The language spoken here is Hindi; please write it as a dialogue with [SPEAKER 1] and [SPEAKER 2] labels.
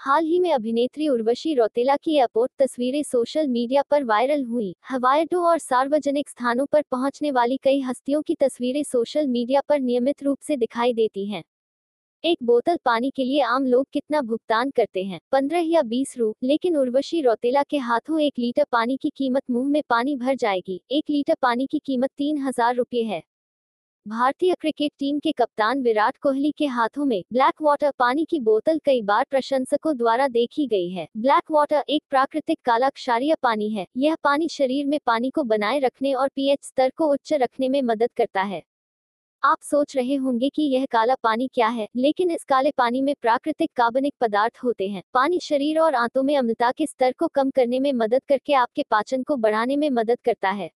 [SPEAKER 1] हाल ही में अभिनेत्री उर्वशी रौतेला की एयरपोर्ट तस्वीरें सोशल मीडिया पर वायरल हुई। हवाई अड्डों और सार्वजनिक स्थानों पर पहुँचने वाली कई हस्तियों की तस्वीरें सोशल मीडिया पर नियमित रूप से दिखाई देती हैं। एक बोतल पानी के लिए आम लोग कितना भुगतान करते हैं? पंद्रह या बीस रू, लेकिन उर्वशी रौतेला के हाथों एक लीटर पानी की कीमत मुँह में पानी भर जाएगी। एक लीटर पानी की कीमत तीन हज़ार रुपये है। भारतीय क्रिकेट टीम के कप्तान विराट कोहली के हाथों में ब्लैक वाटर पानी की बोतल कई बार प्रशंसकों द्वारा देखी गई है। ब्लैक वाटर एक प्राकृतिक काला क्षारीय पानी है। यह पानी शरीर में पानी को बनाए रखने और पीएच स्तर को उच्च रखने में मदद करता है। आप सोच रहे होंगे कि यह काला पानी क्या है, लेकिन इस काले पानी में प्राकृतिक कार्बनिक पदार्थ होते हैं। पानी शरीर और आंतों में अम्लता के स्तर को कम करने में मदद करके आपके पाचन को बढ़ाने में मदद करता है।